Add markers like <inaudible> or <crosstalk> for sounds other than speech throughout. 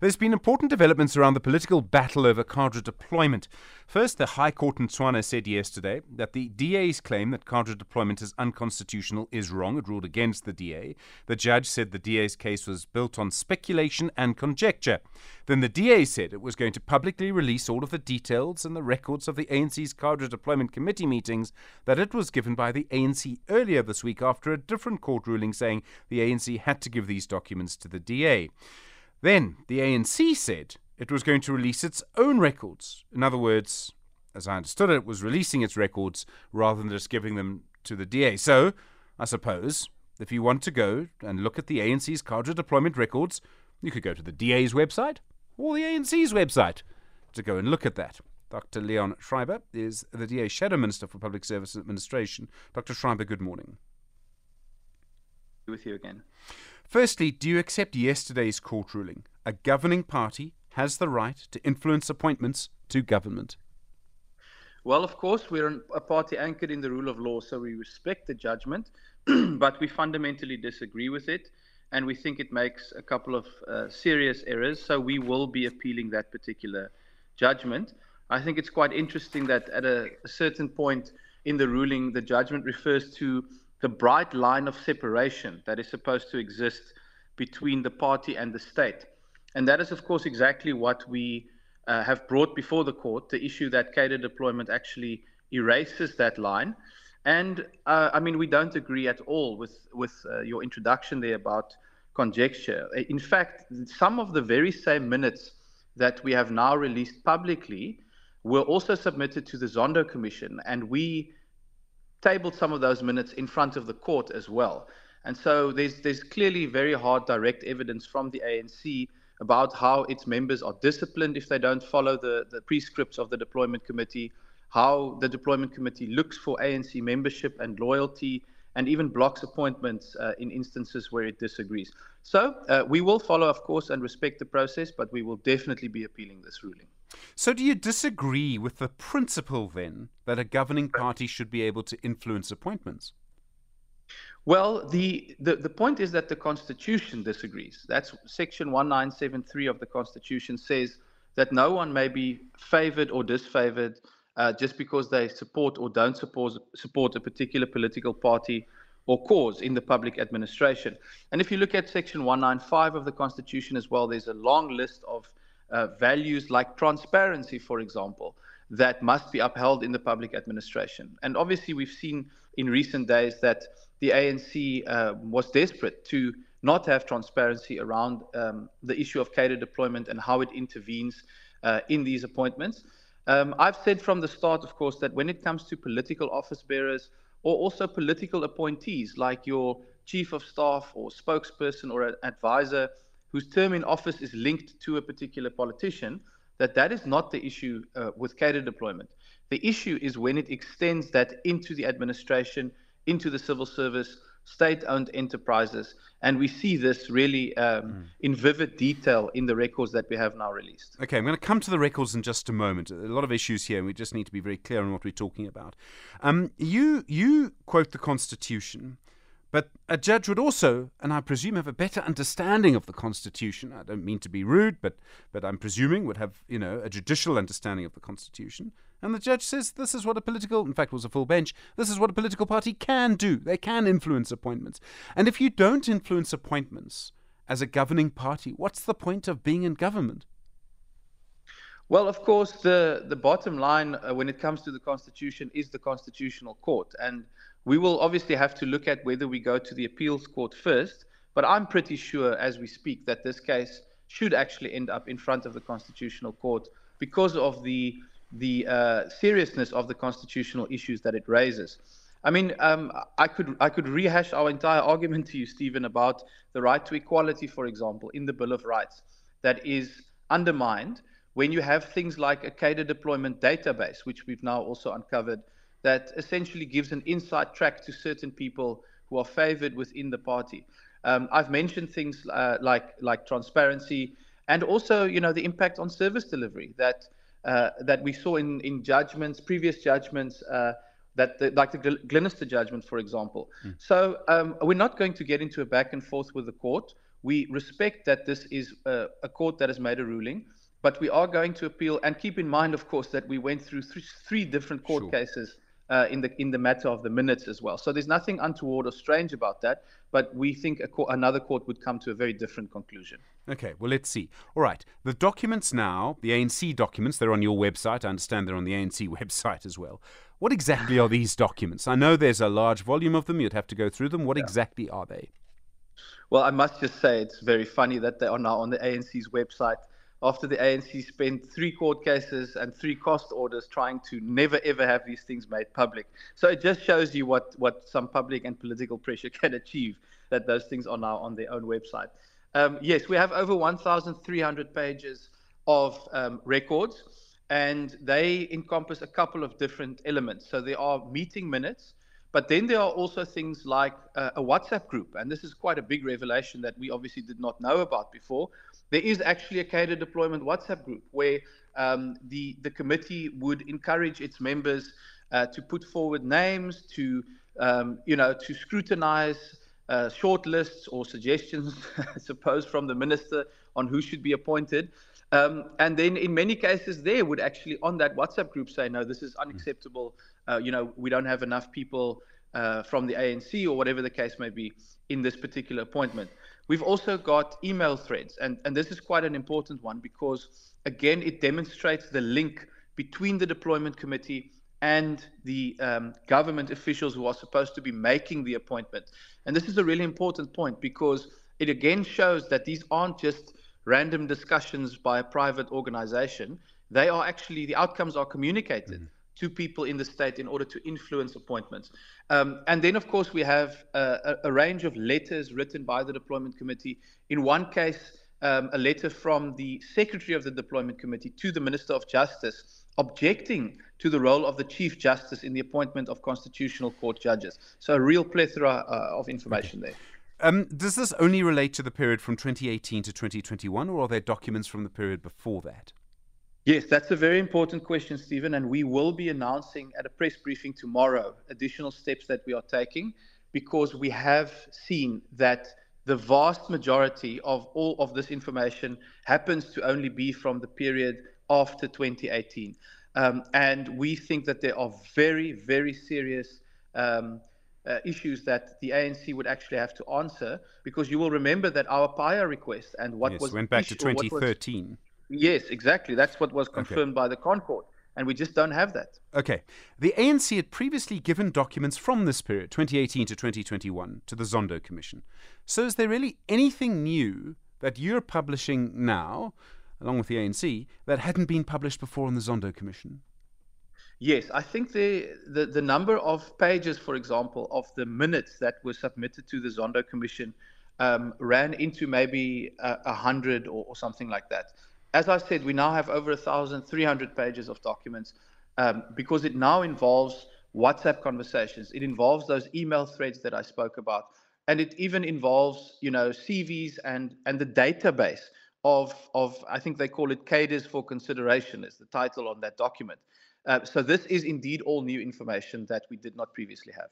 There's been important developments around the political battle over cadre deployment. First, the High Court in Tshwane said yesterday that the DA's claim that cadre deployment is unconstitutional is wrong. It ruled against the DA. The judge said the DA's case was built on speculation and conjecture. Then the DA said it was going to publicly release all of the details and the records of the ANC's cadre deployment committee meetings that it was given by the ANC earlier this week after a different court ruling saying the ANC had to give these documents to the DA. Then the ANC said it was going to release its own records. In other words, as I understood it, it was releasing its records rather than just giving them to the DA. So, I suppose, if you want to go and look at the ANC's cadre deployment records, you could go to the DA's website or the ANC's website to go and look at that. Dr. Leon Schreiber is the DA Shadow Minister for Public Service Administration. Dr. Schreiber, good morning. With you again. Firstly, do you accept yesterday's court ruling? A governing party has the right to influence appointments to government. Well, of course, we're a party anchored in the rule of law, so we respect the judgment, <clears throat> but we fundamentally disagree with it, and we think it makes a couple of uh, serious errors, so we will be appealing that particular judgment. I think it's quite interesting that at a, a certain point in the ruling, the judgment refers to the bright line of separation that is supposed to exist between the party and the state. And that is, of course, exactly what we uh, have brought before the court the issue that cadre deployment actually erases that line. And uh, I mean, we don't agree at all with, with uh, your introduction there about conjecture. In fact, some of the very same minutes that we have now released publicly were also submitted to the Zondo Commission, and we tabled some of those minutes in front of the court as well. And so there's there's clearly very hard direct evidence from the ANC about how its members are disciplined if they don't follow the, the prescripts of the deployment committee, how the deployment committee looks for ANC membership and loyalty, and even blocks appointments uh, in instances where it disagrees. So uh, we will follow, of course, and respect the process, but we will definitely be appealing this ruling. So, do you disagree with the principle then that a governing party should be able to influence appointments? Well, the, the, the point is that the Constitution disagrees. That's Section 1973 of the Constitution says that no one may be favored or disfavored uh, just because they support or don't support, support a particular political party or cause in the public administration. And if you look at Section 195 of the Constitution as well, there's a long list of uh, values like transparency, for example, that must be upheld in the public administration. And obviously, we've seen in recent days that the ANC uh, was desperate to not have transparency around um, the issue of cadre deployment and how it intervenes uh, in these appointments. Um, I've said from the start, of course, that when it comes to political office bearers or also political appointees like your chief of staff or spokesperson or advisor whose term in office is linked to a particular politician, that that is not the issue uh, with cadre deployment. The issue is when it extends that into the administration, into the civil service, state-owned enterprises, and we see this really um, mm. in vivid detail in the records that we have now released. Okay, I'm going to come to the records in just a moment. A lot of issues here, and we just need to be very clear on what we're talking about. Um, you you quote the Constitution. But a judge would also, and I presume, have a better understanding of the Constitution. I don't mean to be rude, but, but I'm presuming would have, you know, a judicial understanding of the Constitution. And the judge says this is what a political, in fact, was a full bench, this is what a political party can do. They can influence appointments. And if you don't influence appointments as a governing party, what's the point of being in government? Well, of course, the, the bottom line uh, when it comes to the Constitution is the Constitutional Court. And we will obviously have to look at whether we go to the appeals court first, but I'm pretty sure as we speak that this case should actually end up in front of the Constitutional Court because of the the uh, seriousness of the constitutional issues that it raises. I mean, um, I could I could rehash our entire argument to you, Stephen, about the right to equality, for example, in the Bill of Rights, that is undermined when you have things like a cadre deployment database, which we've now also uncovered, that essentially gives an inside track to certain people who are favored within the party. Um, I've mentioned things uh, like like transparency and also, you know, the impact on service delivery that uh, that we saw in in judgments, previous judgments. Uh, that the, like the Glenister judgment, for example. Mm. So um, we're not going to get into a back and forth with the court. we respect that this is a, a court that has made a ruling, but we are going to appeal. And keep in mind, of course, that we went through three, three different court sure. cases uh, in the in the matter of the minutes as well. So there's nothing untoward or strange about that. But we think another court would come to a very different conclusion. Okay, well let's see. All right, the documents now, the ANC documents, they're on your website. I understand they're on the ANC <laughs> website as well. What exactly are these documents? I know there's a large volume of them. You'd have to go through them. What yeah. exactly are they? Well, I must just say it's very funny that they are now on the ANC's website after the ANC spent three court cases and three cost orders trying to never ever have these things made public. So it just shows you what, what some public and political pressure <laughs> can achieve that those things are now on their own website. Um, yes, we have over 1,300 pages of um, records, and they encompass a couple of different elements. So there are meeting minutes, but then there are also things like uh, a WhatsApp group, and this is quite a big revelation that we obviously did not know about before. There is actually a cadre deployment WhatsApp group where um, the the committee would encourage its members uh, to put forward names, to um, you know, to scrutinize uh, short lists or suggestions, <laughs> I suppose, from the minister on who should be appointed. Um, and then in many cases, they would actually on that WhatsApp group say, no, this is unacceptable. Uh, you know, we don't have enough people uh, from the ANC or whatever the case may be in this particular appointment. We've also got email threads, and, and this is quite an important one because, again, it demonstrates the link between the deployment committee and the um, government officials who are supposed to be making the appointment. And this is a really important point because it again shows that these aren't just random discussions by a private organization. They are actually, the outcomes are communicated. Mm-hmm to people in the state in order to influence appointments. Um, and then, of course, we have a, a, range of letters written by the deployment committee. In one case, um, a letter from the secretary of the deployment committee to the minister of justice objecting to the role of the chief justice in the appointment of constitutional court judges. So, a real plethora uh, of information there. Um, does this only relate to the period from 2018 to 2021, or are there documents from the period before that? Yes, that's a very important question, Stephen. And we will be announcing at a press briefing tomorrow additional steps that we are taking because we have seen that the vast majority of all of this information happens to only be from the period after 2018. Um, and we think that there are very, very serious um, uh, issues that the ANC would actually have to answer because you will remember that our PAIA request and what yes, was went back to 2013. Yes, exactly. That's what was confirmed okay. by the ConCourt. And we just don't have that. Okay. The ANC had previously given documents from this period, 2018 to 2021, to the Zondo Commission. So is there really anything new that you're publishing now, along with the ANC, that hadn't been published before in the Zondo Commission? Yes, I think the, the, the number of pages, for example, of the minutes that were submitted to the Zondo Commission um, ran into maybe a, a hundred or, or something like that as I said, we now have over 1,300 pages of documents um, because it now involves WhatsApp conversations. It involves those email threads that I spoke about, and it even involves, you know, CVs and and the database of of I think they call it cadres for consideration is the title on that document. Uh, so this is indeed all new information that we did not previously have.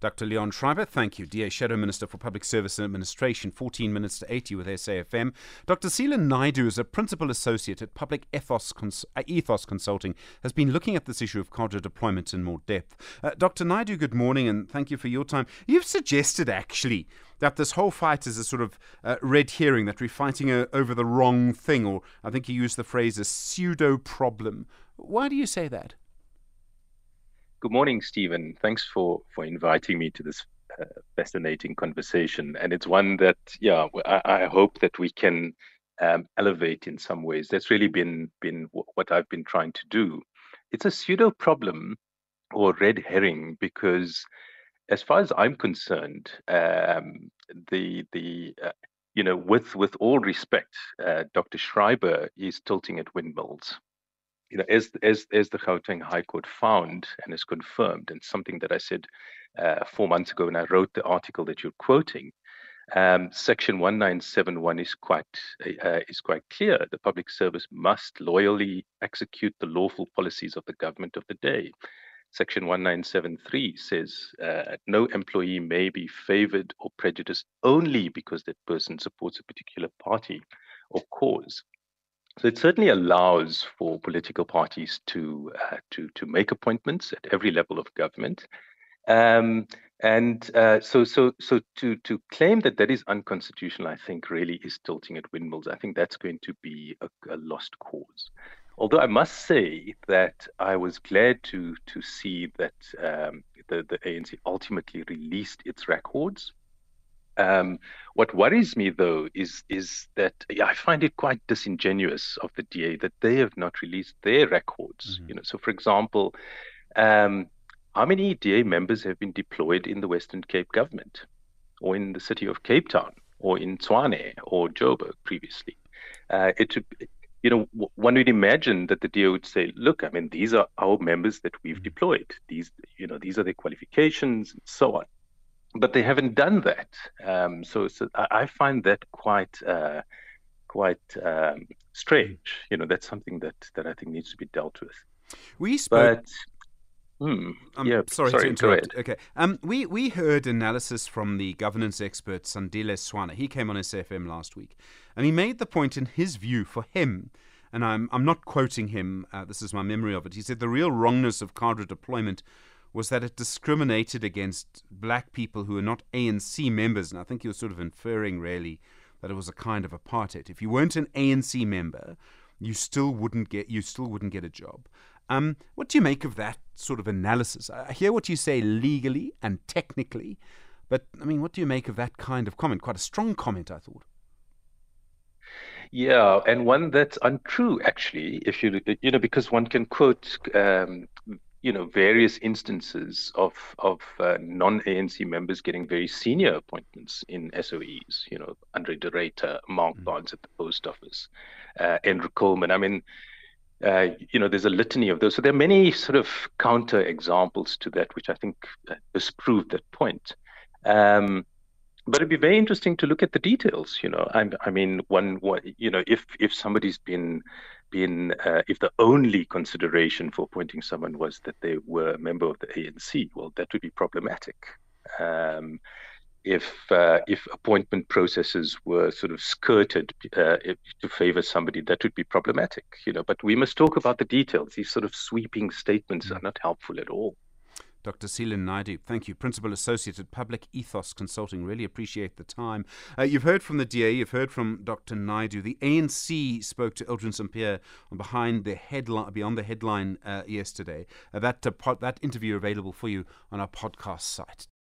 Dr. Leon Schreiber, thank you. DA Shadow Minister for Public Service and Administration, 14 minutes to 80 with SAFM. Dr. Seelan Naidoo is a Principal Associate at Public Ethos, Cons- uh, Ethos Consulting, has been looking at this issue of cadre deployment in more depth. Uh, Dr. Naidoo, good morning and thank you for your time. You've suggested, actually, that this whole fight is a sort of uh, red herring, that we're fighting a, uh, over the wrong thing, or I think you used the phrase a pseudo problem. Why do you say that? Good morning, Stephen. Thanks for for inviting me to this uh, fascinating conversation, and it's one that, yeah, I, I hope that we can um, elevate in some ways. That's really been been what I've been trying to do. It's a pseudo problem or red herring because, as far as I'm concerned, um, the the uh, you know, with with all respect, uh, Dr. Schreiber is tilting at windmills you know, as as as the Gauteng High Court found and is confirmed, and something that I said uh, four months ago when I wrote the article that you're quoting, um, Section 1971 is quite uh, is quite clear. The public service must loyally execute the lawful policies of the government of the day. Section 1973 says uh, no employee may be favored or prejudiced only because that person supports a particular party or cause. So it certainly allows for political parties to uh, to to make appointments at every level of government, um, and uh, so so so to to claim that that is unconstitutional, I think really is tilting at windmills. I think that's going to be a, a lost cause. Although I must say that I was glad to to see that um, the the ANC ultimately released its records. Um, what worries me though is is that yeah, I find it quite disingenuous of the DA that they have not released their records. Mm-hmm. You know, so for example, um, how many DA members have been deployed in the Western Cape government, or in the city of Cape Town, or in Tshwane or Joburg previously? Uh, it you know, one would imagine that the DA would say, "Look, I mean, these are our members that we've mm-hmm. deployed. These, you know, these are their qualifications, and so on." But they haven't done that. Um, so, so I find that quite. Uh, quite um, strange. You know, that's something that that I think needs to be dealt with. We spoke. But, Hmm. Um, yeah, sorry, sorry to interrupt. Okay. Um, we, we heard analysis from the governance expert Sandile Swana. He came on SFM last week, and he made the point in his view for him, and I'm, I'm not quoting him, uh, this is my memory of it. He said the real wrongness of cadre deployment was that it discriminated against black people who are not ANC members, and I think was sort of inferring really that it was a kind of apartheid. If you weren't an ANC member, you still wouldn't get you still wouldn't get a job. Um, what do you make of that sort of analysis? I hear what you say legally and technically, but I mean, what do you make of that kind of comment? Quite a strong comment, I thought. Yeah, and one that's untrue, actually. If you you know, because one can quote, um, you know, various instances of of uh, non-ANC members getting very senior appointments in SOEs. You know, Andre de Ruyter, Mark mm. Barnes at the post office, uh, Andrew Coleman. I mean, uh, you know, there's a litany of those. So there are many sort of counter examples to that, which I think uh, disprove that point. Um, but it'd be very interesting to look at the details. You know, I, I mean, one, one, you know, if if somebody's been been uh, if the only consideration for appointing someone was that they were a member of the ANC, well, that would be problematic. Um, if uh, if appointment processes were sort of skirted uh, to favor somebody, that would be problematic, you know. But we must talk about the details. These sort of sweeping statements mm. are not helpful at all. Dr. Seelan Naidoo, thank you. Principal Associate at Public Ethos Consulting. Really appreciate the time. Uh, you've heard from the DA, you've heard from Dr. Naidoo. The ANC spoke to Aldrin Sampear on behind the headline, beyond the headline uh, yesterday. Uh, that uh, pod, that interview available for you on our podcast site.